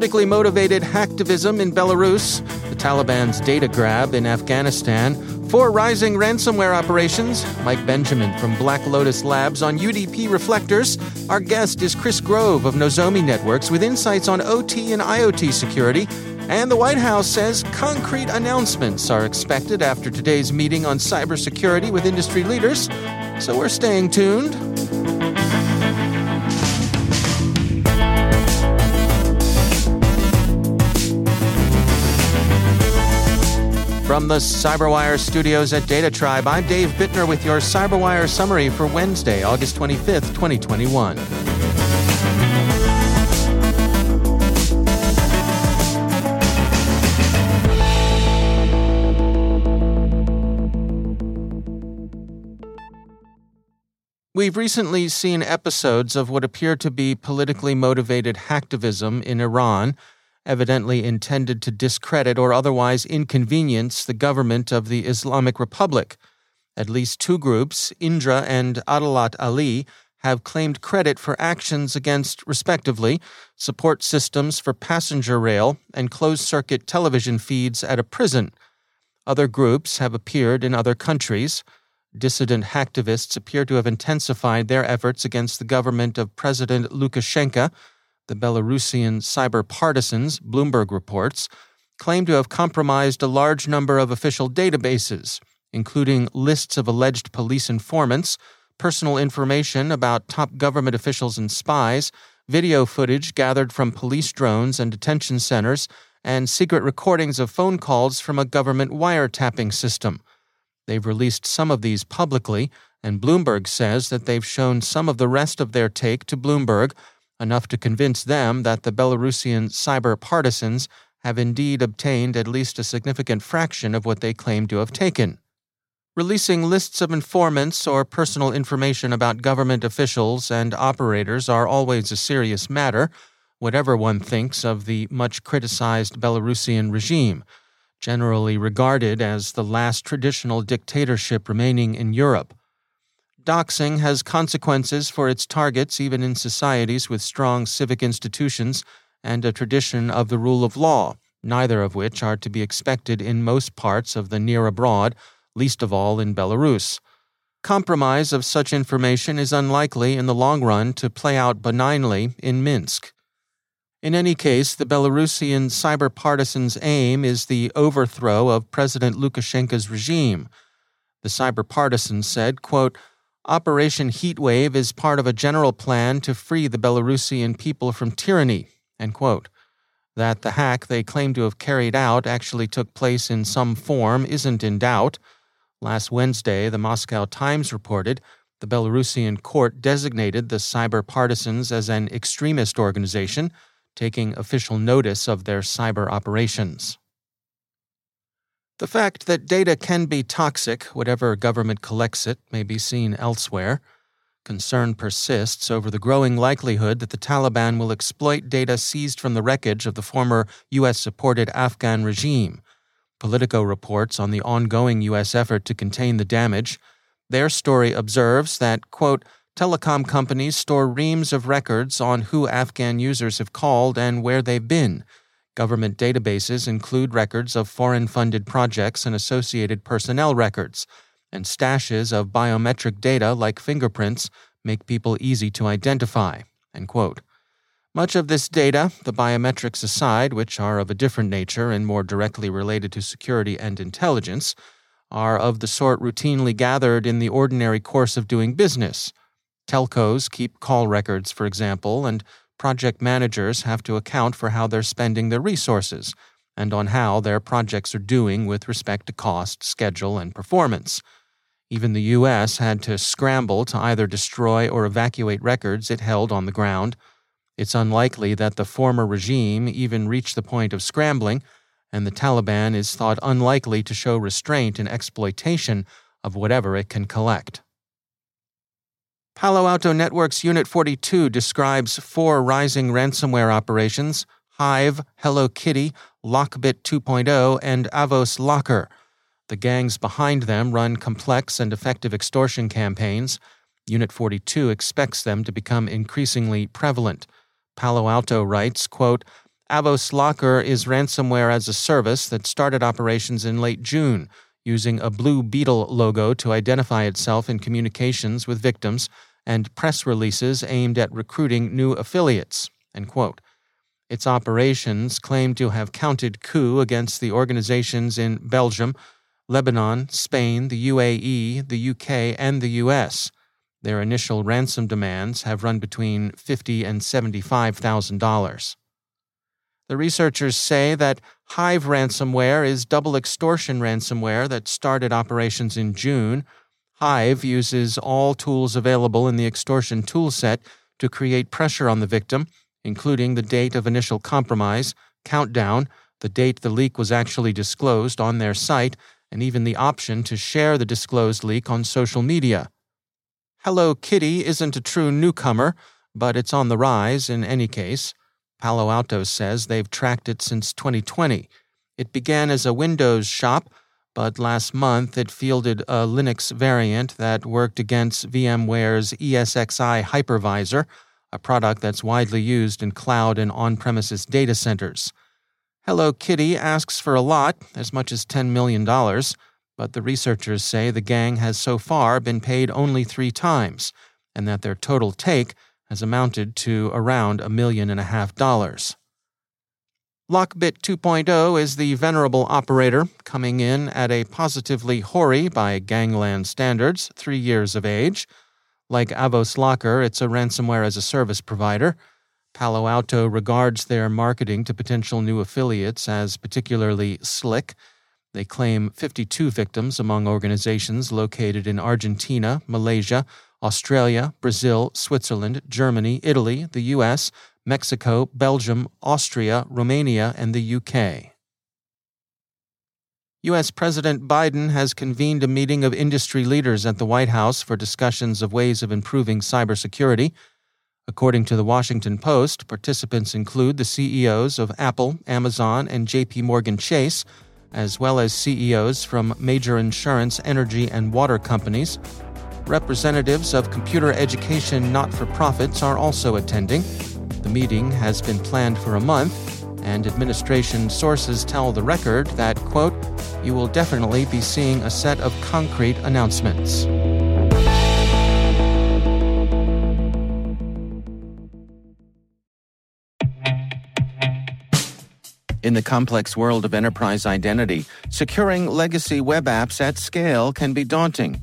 Politically motivated hacktivism in Belarus, the Taliban's data grab in Afghanistan, four rising ransomware operations, Mike Benjamin from Black Lotus Labs on UDP Reflectors. Our guest is Chris Grove of Nozomi Networks with insights on OT and IoT security. And the White House says concrete announcements are expected after today's meeting on cybersecurity with industry leaders. So we're staying tuned. From the CyberWire studios at Data Tribe, I'm Dave Bittner with your CyberWire summary for Wednesday, August 25th, 2021. We've recently seen episodes of what appear to be politically motivated hacktivism in Iran evidently intended to discredit or otherwise inconvenience the government of the Islamic Republic. At least two groups, Indra and Adalat Ali, have claimed credit for actions against, respectively, support systems for passenger rail and closed circuit television feeds at a prison. Other groups have appeared in other countries. Dissident hacktivists appear to have intensified their efforts against the government of President Lukashenko the Belarusian cyber partisans, Bloomberg reports, claim to have compromised a large number of official databases, including lists of alleged police informants, personal information about top government officials and spies, video footage gathered from police drones and detention centers, and secret recordings of phone calls from a government wiretapping system. They've released some of these publicly, and Bloomberg says that they've shown some of the rest of their take to Bloomberg enough to convince them that the Belarusian cyber partisans have indeed obtained at least a significant fraction of what they claim to have taken. Releasing lists of informants or personal information about government officials and operators are always a serious matter, whatever one thinks of the much criticized Belarusian regime, generally regarded as the last traditional dictatorship remaining in Europe. Doxing has consequences for its targets even in societies with strong civic institutions and a tradition of the rule of law, neither of which are to be expected in most parts of the near abroad, least of all in Belarus. Compromise of such information is unlikely in the long run to play out benignly in Minsk. In any case, the Belarusian cyber partisans' aim is the overthrow of President Lukashenko's regime. The cyber partisans said, quote, Operation Heatwave is part of a general plan to free the Belarusian people from tyranny. That the hack they claim to have carried out actually took place in some form isn't in doubt. Last Wednesday, the Moscow Times reported the Belarusian court designated the cyber partisans as an extremist organization, taking official notice of their cyber operations. The fact that data can be toxic, whatever government collects it, may be seen elsewhere. Concern persists over the growing likelihood that the Taliban will exploit data seized from the wreckage of the former U.S. supported Afghan regime. Politico reports on the ongoing U.S. effort to contain the damage. Their story observes that, quote, telecom companies store reams of records on who Afghan users have called and where they've been. Government databases include records of foreign funded projects and associated personnel records, and stashes of biometric data like fingerprints make people easy to identify. Much of this data, the biometrics aside, which are of a different nature and more directly related to security and intelligence, are of the sort routinely gathered in the ordinary course of doing business. Telcos keep call records, for example, and project managers have to account for how they're spending their resources and on how their projects are doing with respect to cost, schedule, and performance. Even the U.S. had to scramble to either destroy or evacuate records it held on the ground it's unlikely that the former regime even reached the point of scrambling, and the Taliban is thought unlikely to show restraint in exploitation of whatever it can collect. Palo Alto Network's Unit 42 describes four rising ransomware operations Hive, Hello Kitty, Lockbit 2.0, and Avos Locker. The gangs behind them run complex and effective extortion campaigns. Unit 42 expects them to become increasingly prevalent. Palo Alto writes, quote, Avos Locker is ransomware as a service that started operations in late June, using a Blue Beetle logo to identify itself in communications with victims and press releases aimed at recruiting new affiliates. Its operations claim to have counted coup against the organizations in Belgium, Lebanon, Spain, the UAE, the UK, and the US. Their initial ransom demands have run between 50 and $75,000. The researchers say that Hive ransomware is double extortion ransomware that started operations in June. Hive uses all tools available in the extortion toolset to create pressure on the victim, including the date of initial compromise, countdown, the date the leak was actually disclosed on their site, and even the option to share the disclosed leak on social media. Hello Kitty isn't a true newcomer, but it's on the rise in any case. Palo Alto says they've tracked it since 2020. It began as a Windows shop, but last month it fielded a Linux variant that worked against VMware's ESXi hypervisor, a product that's widely used in cloud and on premises data centers. Hello Kitty asks for a lot, as much as $10 million but the researchers say the gang has so far been paid only three times, and that their total take has amounted to around a million and a half dollars. Lockbit 2.0 is the venerable operator, coming in at a positively hoary by gangland standards, three years of age. Like Avos Locker, it's a ransomware as a service provider. Palo Alto regards their marketing to potential new affiliates as particularly slick they claim 52 victims among organizations located in Argentina, Malaysia, Australia, Brazil, Switzerland, Germany, Italy, the US, Mexico, Belgium, Austria, Romania, and the UK. U.S. President Biden has convened a meeting of industry leaders at the White House for discussions of ways of improving cybersecurity. According to the Washington Post, participants include the CEOs of Apple, Amazon, and JP Morgan Chase as well as CEOs from major insurance, energy, and water companies. Representatives of computer education not for profits are also attending. The meeting has been planned for a month, and administration sources tell the record that, quote, you will definitely be seeing a set of concrete announcements. In the complex world of enterprise identity, securing legacy web apps at scale can be daunting.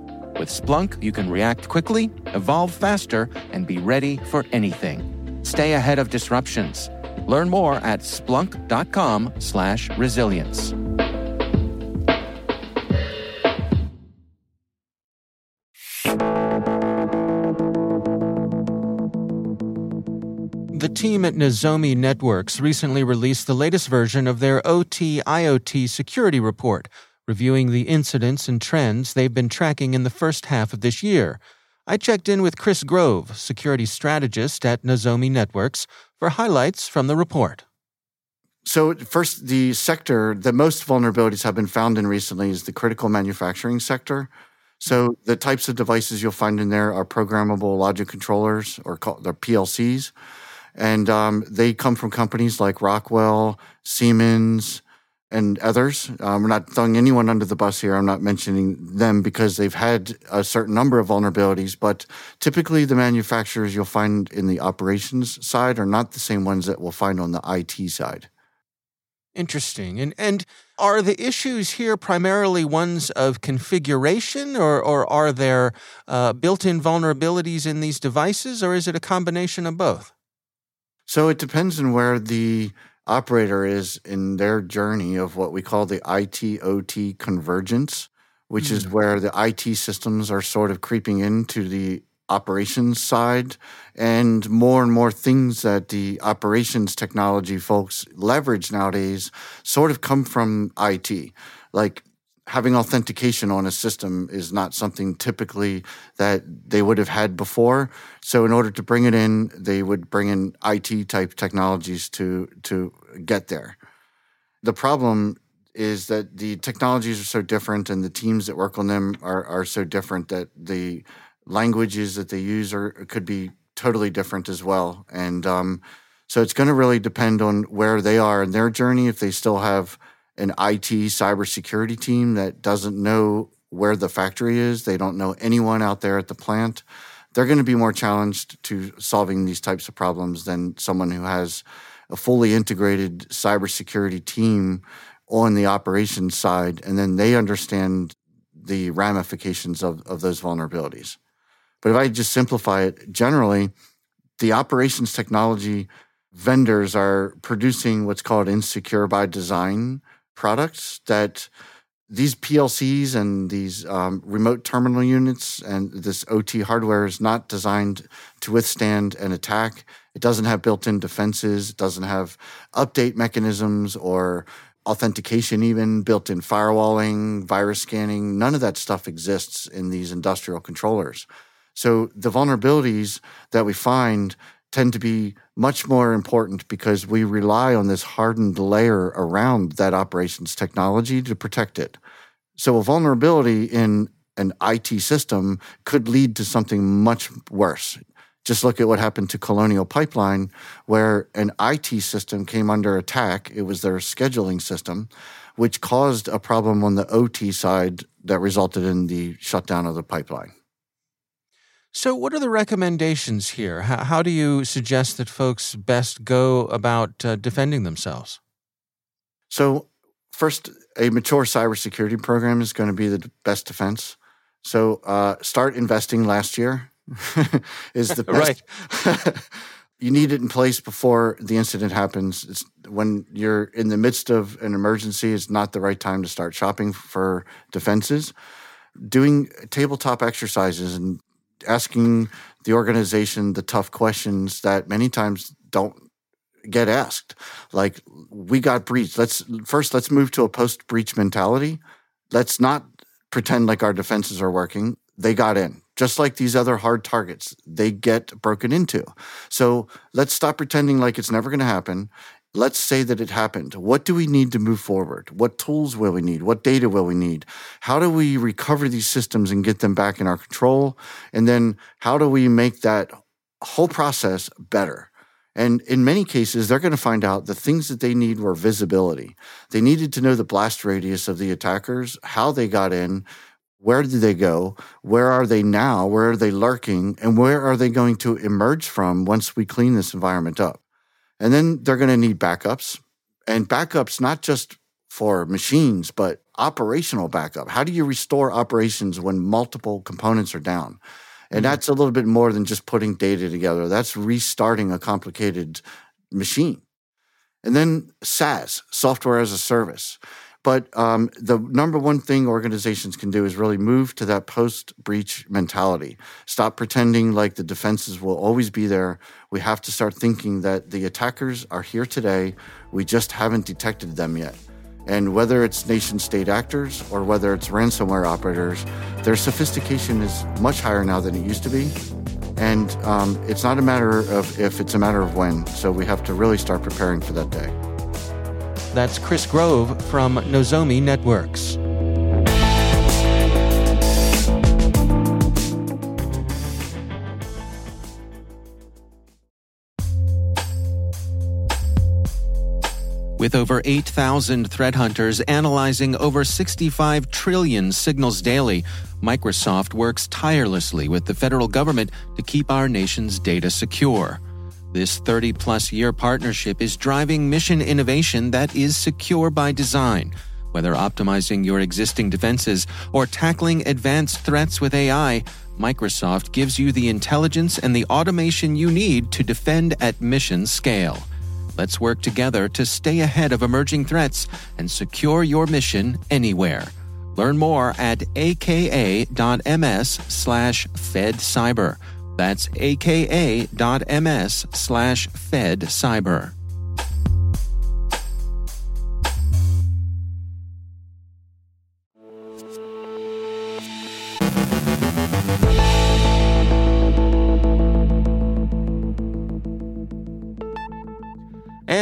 With Splunk, you can react quickly, evolve faster, and be ready for anything. Stay ahead of disruptions. Learn more at splunk.com/resilience. The team at Nozomi Networks recently released the latest version of their OT IoT security report, reviewing the incidents and trends they've been tracking in the first half of this year. I checked in with Chris Grove, security strategist at Nozomi Networks, for highlights from the report. So, first, the sector that most vulnerabilities have been found in recently is the critical manufacturing sector. So, the types of devices you'll find in there are programmable logic controllers or they're PLCs and um, they come from companies like Rockwell, Siemens, and others. Um, we're not throwing anyone under the bus here. I'm not mentioning them because they've had a certain number of vulnerabilities, but typically the manufacturers you'll find in the operations side are not the same ones that we'll find on the IT side. Interesting. And and are the issues here primarily ones of configuration, or or are there uh, built-in vulnerabilities in these devices, or is it a combination of both? So it depends on where the operator is in their journey of what we call the IT OT convergence, which mm-hmm. is mm. where the IT systems are sort of creeping into the operations side and more and more things that the operations technology folks leverage nowadays sort of come from IT. Like having authentication on a system is not something typically that they would have had before. So in order to bring it in, they would bring in IT type technologies to to get there. The problem is that the technologies are so different and the teams that work on them are, are so different that the languages that they use are could be totally different as well. And um, so it's going to really depend on where they are in their journey. If they still have an IT cybersecurity team that doesn't know where the factory is, they don't know anyone out there at the plant, they're going to be more challenged to solving these types of problems than someone who has a fully integrated cybersecurity team on the operations side, and then they understand the ramifications of, of those vulnerabilities. But if I just simplify it, generally, the operations technology vendors are producing what's called insecure by design products that these PLCs and these um, remote terminal units and this OT hardware is not designed to withstand an attack. It doesn't have built in defenses, it doesn't have update mechanisms or authentication, even built in firewalling, virus scanning. None of that stuff exists in these industrial controllers. So the vulnerabilities that we find tend to be much more important because we rely on this hardened layer around that operations technology to protect it. So a vulnerability in an IT system could lead to something much worse. Just look at what happened to Colonial Pipeline, where an IT system came under attack. It was their scheduling system, which caused a problem on the OT side that resulted in the shutdown of the pipeline. So, what are the recommendations here? How, how do you suggest that folks best go about uh, defending themselves? So, first, a mature cybersecurity program is going to be the best defense. So, uh, start investing last year is the best. right. you need it in place before the incident happens. It's when you're in the midst of an emergency, it's not the right time to start shopping for defenses. Doing tabletop exercises and asking the organization the tough questions that many times don't get asked. Like, we got breached. Let's first let's move to a post breach mentality. Let's not pretend like our defenses are working. They got in. just like these other hard targets, they get broken into. So let's stop pretending like it's never going to happen. Let's say that it happened. What do we need to move forward? What tools will we need? What data will we need? How do we recover these systems and get them back in our control? And then how do we make that whole process better? And in many cases, they're going to find out the things that they need were visibility. They needed to know the blast radius of the attackers, how they got in, where did they go, where are they now, where are they lurking, and where are they going to emerge from once we clean this environment up. And then they're going to need backups, and backups not just for machines, but operational backup. How do you restore operations when multiple components are down? And mm-hmm. that's a little bit more than just putting data together. That's restarting a complicated machine. And then SaaS, software as a service. But um, the number one thing organizations can do is really move to that post breach mentality. Stop pretending like the defenses will always be there. We have to start thinking that the attackers are here today. We just haven't detected them yet. And whether it's nation state actors or whether it's ransomware operators, their sophistication is much higher now than it used to be. And um, it's not a matter of if, it's a matter of when. So we have to really start preparing for that day. That's Chris Grove from Nozomi Networks. With over 8,000 threat hunters analyzing over 65 trillion signals daily, Microsoft works tirelessly with the federal government to keep our nation's data secure. This 30 plus year partnership is driving mission innovation that is secure by design. Whether optimizing your existing defenses or tackling advanced threats with AI, Microsoft gives you the intelligence and the automation you need to defend at mission scale. Let's work together to stay ahead of emerging threats and secure your mission anywhere. Learn more at aka.ms slash fedcyber. That's aka.ms slash fedcyber.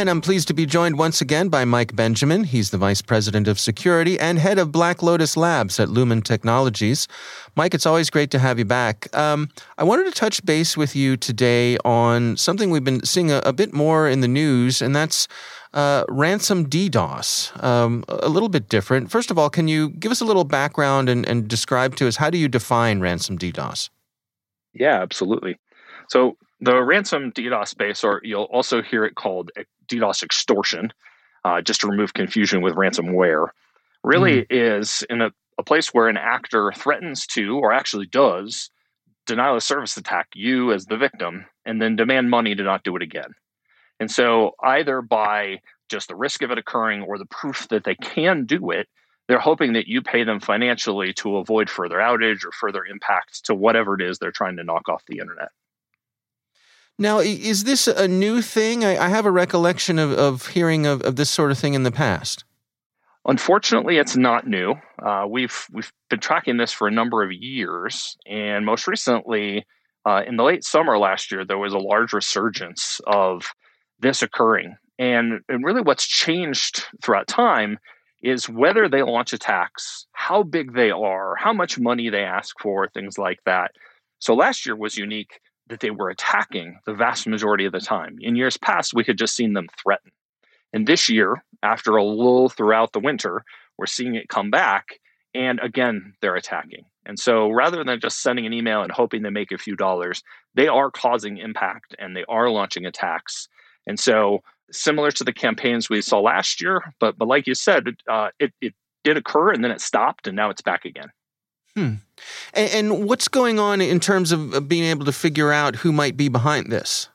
And I'm pleased to be joined once again by Mike Benjamin. He's the Vice President of Security and Head of Black Lotus Labs at Lumen Technologies. Mike, it's always great to have you back. Um, I wanted to touch base with you today on something we've been seeing a, a bit more in the news, and that's uh, ransom DDoS. Um, a little bit different. First of all, can you give us a little background and, and describe to us how do you define ransom DDoS? Yeah, absolutely. So the ransom DDoS space, or you'll also hear it called DDoS extortion, uh, just to remove confusion with ransomware, really mm. is in a, a place where an actor threatens to, or actually does, denial of service attack you as the victim and then demand money to not do it again. And so, either by just the risk of it occurring or the proof that they can do it, they're hoping that you pay them financially to avoid further outage or further impact to whatever it is they're trying to knock off the internet. Now, is this a new thing? I, I have a recollection of, of hearing of, of, this sort of thing in the past. Unfortunately, it's not new. Uh, we've we've been tracking this for a number of years, and most recently, uh, in the late summer last year, there was a large resurgence of this occurring. And, and really, what's changed throughout time is whether they launch attacks, how big they are, how much money they ask for, things like that. So last year was unique that they were attacking the vast majority of the time. In years past, we had just seen them threaten. And this year, after a lull throughout the winter, we're seeing it come back. And again, they're attacking. And so rather than just sending an email and hoping they make a few dollars, they are causing impact and they are launching attacks. And so, similar to the campaigns we saw last year, but, but like you said, uh, it, it did occur and then it stopped and now it's back again. Hmm. And, and, what's going on in terms of being able to figure out who might be behind this?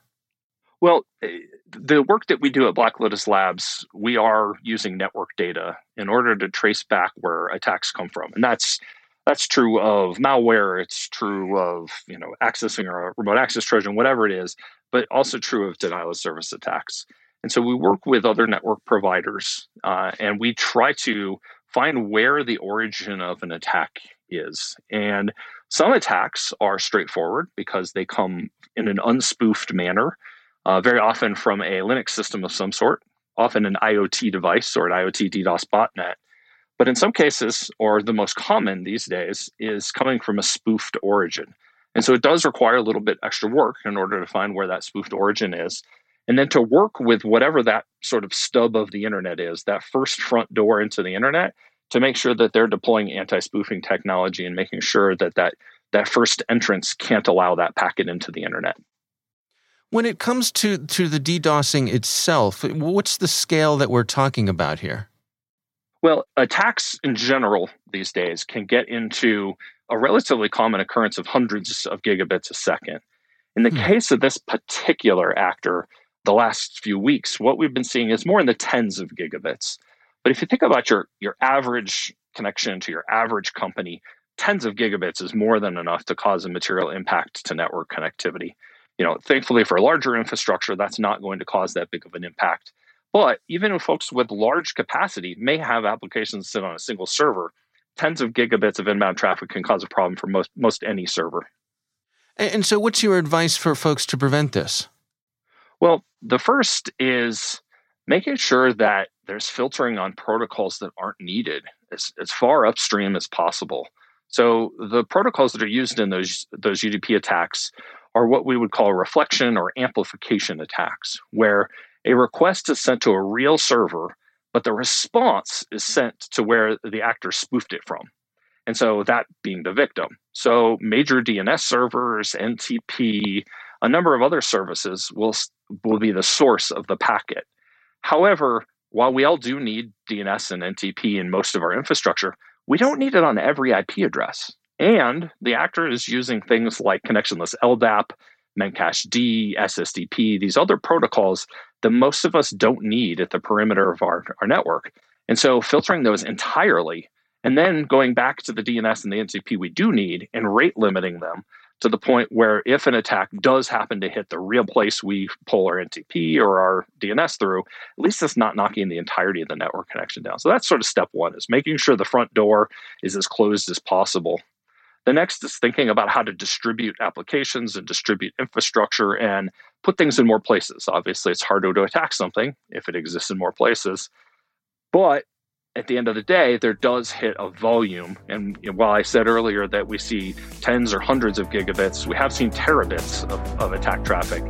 Well, eh, the work that we do at Black Lotus Labs, we are using network data in order to trace back where attacks come from, and that's that's true of malware. It's true of you know accessing a remote access trojan, whatever it is, but also true of denial of service attacks. And so we work with other network providers, uh, and we try to find where the origin of an attack is. And some attacks are straightforward because they come in an unspoofed manner, uh, very often from a Linux system of some sort, often an IoT device or an IoT DDoS botnet. But in some cases, or the most common these days, is coming from a spoofed origin. And so it does require a little bit extra work in order to find where that spoofed origin is. And then to work with whatever that sort of stub of the internet is, that first front door into the internet, to make sure that they're deploying anti-spoofing technology and making sure that that, that first entrance can't allow that packet into the internet. When it comes to, to the DDoSing itself, what's the scale that we're talking about here? Well, attacks in general these days can get into a relatively common occurrence of hundreds of gigabits a second. In the hmm. case of this particular actor, the last few weeks, what we've been seeing is more in the tens of gigabits. But if you think about your, your average connection to your average company, tens of gigabits is more than enough to cause a material impact to network connectivity. You know, thankfully for a larger infrastructure, that's not going to cause that big of an impact. But even folks with large capacity may have applications sit on a single server. Tens of gigabits of inbound traffic can cause a problem for most most any server. And so, what's your advice for folks to prevent this? Well, the first is making sure that there's filtering on protocols that aren't needed as, as far upstream as possible. So the protocols that are used in those those UDP attacks are what we would call reflection or amplification attacks, where a request is sent to a real server, but the response is sent to where the actor spoofed it from. And so that being the victim. So major DNS servers, NTP, a number of other services will, will be the source of the packet. However, while we all do need DNS and NTP in most of our infrastructure, we don't need it on every IP address. And the actor is using things like connectionless LDAP, Memcached, SSDP, these other protocols that most of us don't need at the perimeter of our, our network. And so filtering those entirely and then going back to the DNS and the NTP we do need and rate limiting them to the point where if an attack does happen to hit the real place we pull our NTP or our DNS through, at least it's not knocking the entirety of the network connection down. So that's sort of step one is making sure the front door is as closed as possible. The next is thinking about how to distribute applications and distribute infrastructure and put things in more places. Obviously, it's harder to attack something if it exists in more places. But at the end of the day, there does hit a volume. And while I said earlier that we see tens or hundreds of gigabits, we have seen terabits of, of attack traffic.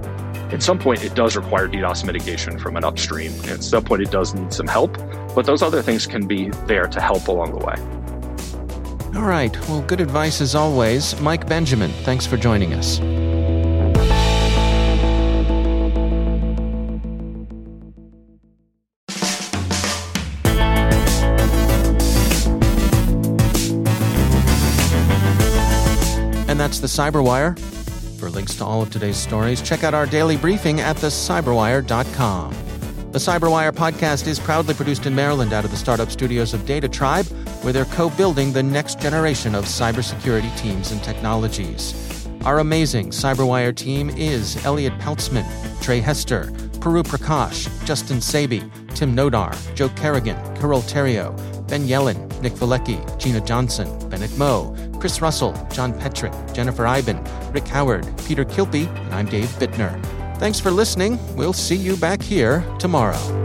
At some point, it does require DDoS mitigation from an upstream. At some point, it does need some help, but those other things can be there to help along the way. All right. Well, good advice as always. Mike Benjamin, thanks for joining us. The Cyberwire. For links to all of today's stories, check out our daily briefing at thecyberwire.com. The Cyberwire podcast is proudly produced in Maryland out of the startup studios of Data Tribe, where they're co building the next generation of cybersecurity teams and technologies. Our amazing Cyberwire team is Elliott Peltzman, Tre Hester, Puru Prakash, Justin Sabie, Tim Nodar, Joe Carrigan, Carole Theriault, Ben Yelin, Nick Veliky, Gina Johnson, Bennett Moe, Chris Russell, John Petrik, Jennifer Eiben, Rick Howard, Peter Kilpe, and I'm Dave Bittner. Thanks for listening. We'll see you back here tomorrow.